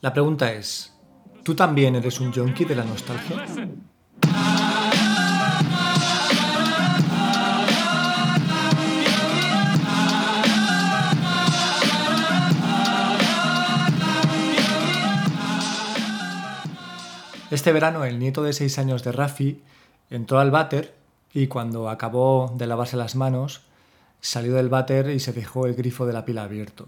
La pregunta es, ¿tú también eres un junkie de la nostalgia? Este verano el nieto de 6 años de Rafi entró al váter y cuando acabó de lavarse las manos salió del váter y se dejó el grifo de la pila abierto.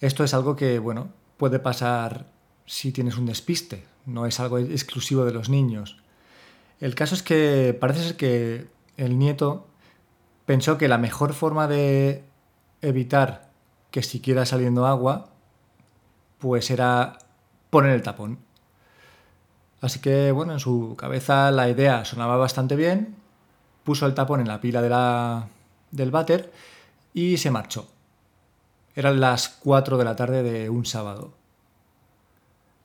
Esto es algo que, bueno, puede pasar si tienes un despiste, no es algo exclusivo de los niños. El caso es que parece ser que el nieto pensó que la mejor forma de evitar que siquiera saliendo agua, pues era poner el tapón. Así que, bueno, en su cabeza la idea sonaba bastante bien, puso el tapón en la pila de la, del váter y se marchó. Eran las 4 de la tarde de un sábado.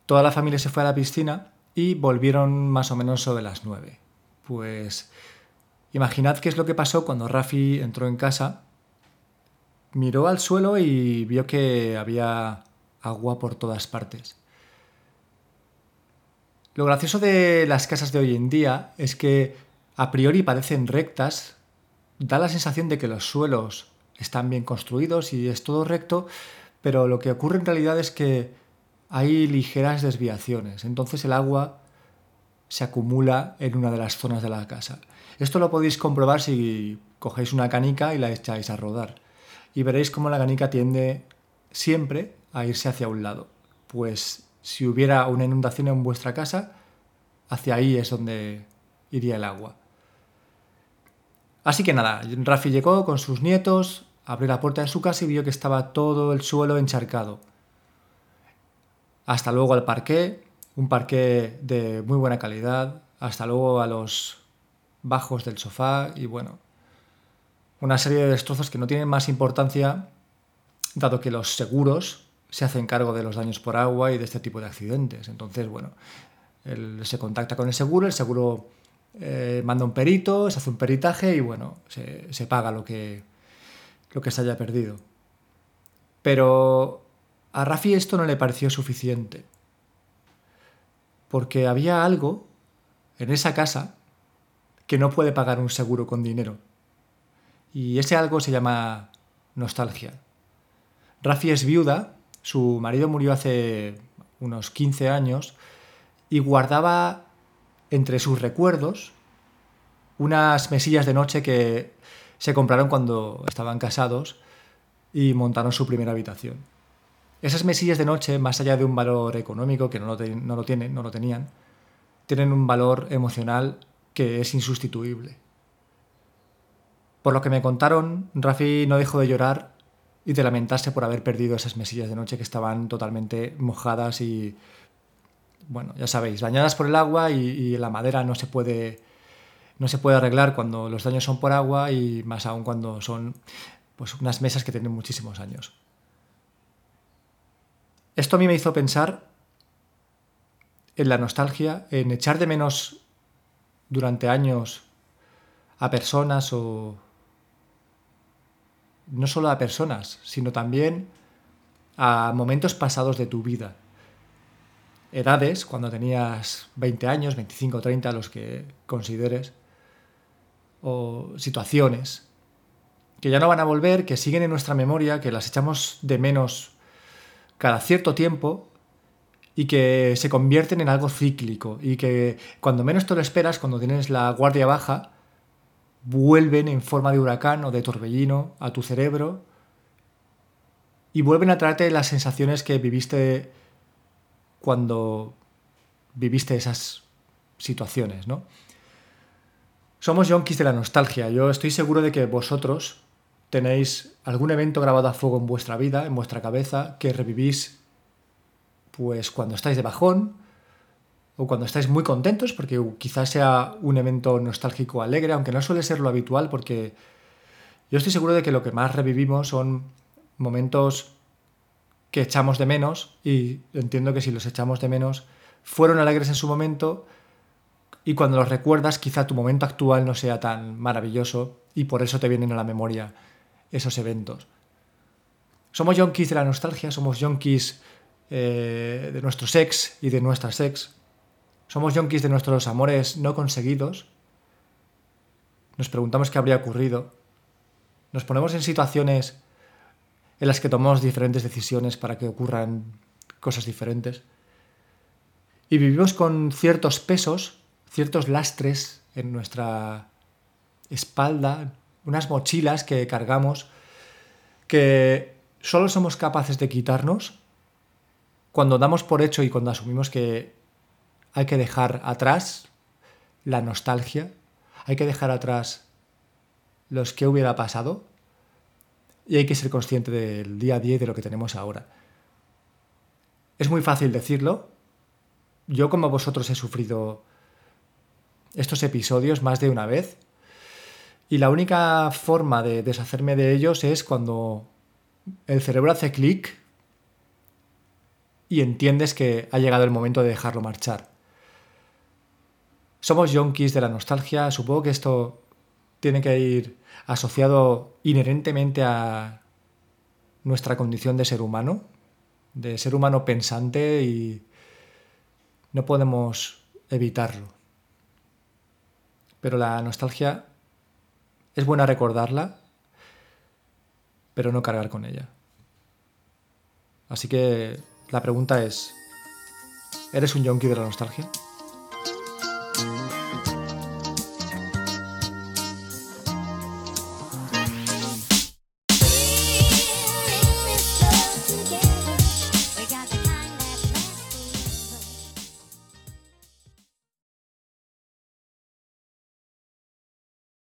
Toda la familia se fue a la piscina y volvieron más o menos sobre las 9. Pues imaginad qué es lo que pasó cuando Rafi entró en casa, miró al suelo y vio que había agua por todas partes. Lo gracioso de las casas de hoy en día es que a priori parecen rectas, da la sensación de que los suelos están bien construidos y es todo recto, pero lo que ocurre en realidad es que hay ligeras desviaciones, entonces el agua se acumula en una de las zonas de la casa. Esto lo podéis comprobar si cogéis una canica y la echáis a rodar y veréis cómo la canica tiende siempre a irse hacia un lado. Pues si hubiera una inundación en vuestra casa, hacia ahí es donde iría el agua. Así que nada, Rafi llegó con sus nietos, abrió la puerta de su casa y vio que estaba todo el suelo encharcado. Hasta luego al parqué, un parqué de muy buena calidad, hasta luego a los bajos del sofá y bueno, una serie de destrozos que no tienen más importancia dado que los seguros se hacen cargo de los daños por agua y de este tipo de accidentes. Entonces, bueno, se contacta con el seguro, el seguro eh, manda un perito, se hace un peritaje y bueno, se, paga lo que, lo que se haya perdido. Pero a Rafi esto no le pareció suficiente. Porque había algo en esa casa que no puede pagar un seguro con dinero. Y ese algo se llama nostalgia. Rafi es viuda su marido murió hace unos 15 años y guardaba entre sus recuerdos unas mesillas de noche que se compraron cuando estaban casados y montaron su primera habitación. Esas mesillas de noche, más allá de un valor económico, que no lo, no lo tienen, no lo tenían, tienen un valor emocional que es insustituible. Por lo que me contaron, Rafi no dejó de llorar y de lamentarse por haber perdido esas mesillas de noche que estaban totalmente mojadas y, bueno, ya sabéis, dañadas por el agua y, la madera no se puede no se puede arreglar cuando los daños son por agua y más aún cuando son pues, unas mesas que tienen muchísimos años. Esto a mí me hizo pensar en la nostalgia, en echar de menos durante años a personas o no solo a personas, sino también a momentos pasados de tu vida. Edades, cuando tenías 20 años, 25, 30, los que consideres, o situaciones que ya no van a volver, que siguen en nuestra memoria, que las echamos de menos cada cierto tiempo y que se convierten en algo cíclico y que cuando menos te lo esperas, cuando tienes la guardia baja, vuelven en forma de huracán o de torbellino a tu cerebro y vuelven a traerte las sensaciones que viviste cuando viviste esas situaciones, ¿no? Somos yonkis de la nostalgia. Yo estoy seguro de que vosotros tenéis algún evento grabado a fuego en vuestra vida, en vuestra cabeza, que revivís pues cuando estáis de bajón, o cuando estáis muy contentos, porque quizás sea un evento nostálgico alegre, aunque no suele ser lo habitual, porque yo estoy seguro de que lo que más revivimos son momentos que echamos de menos, y entiendo que si los echamos de menos, fueron alegres en su momento, y cuando los recuerdas quizá tu momento actual no sea tan maravilloso, y por eso te vienen a la memoria esos eventos. Somos yonkis de la nostalgia, somos yonkis eh, de nuestro sex y de nuestra sex. Somos yonkis de nuestros amores no conseguidos. Nos preguntamos qué habría ocurrido. Nos ponemos en situaciones en las que tomamos diferentes decisiones para que ocurran cosas diferentes. Y vivimos con ciertos pesos, ciertos lastres en nuestra espalda, unas mochilas que cargamos que solo somos capaces de quitarnos cuando damos por hecho y cuando asumimos que hay que dejar atrás la nostalgia, hay que dejar atrás los que hubiera pasado y hay que ser consciente del día a día y de lo que tenemos ahora. Es muy fácil decirlo. Yo como vosotros he sufrido estos episodios más de una vez y la única forma de deshacerme de ellos es cuando el cerebro hace clic y entiendes que ha llegado el momento de dejarlo marchar. Somos yonkis de la nostalgia, supongo que esto tiene que ir asociado inherentemente a nuestra condición de ser humano, de ser humano pensante y no podemos evitarlo. Pero la nostalgia es buena recordarla, pero no cargar con ella. Así que la pregunta es, ¿eres un yonki de la nostalgia?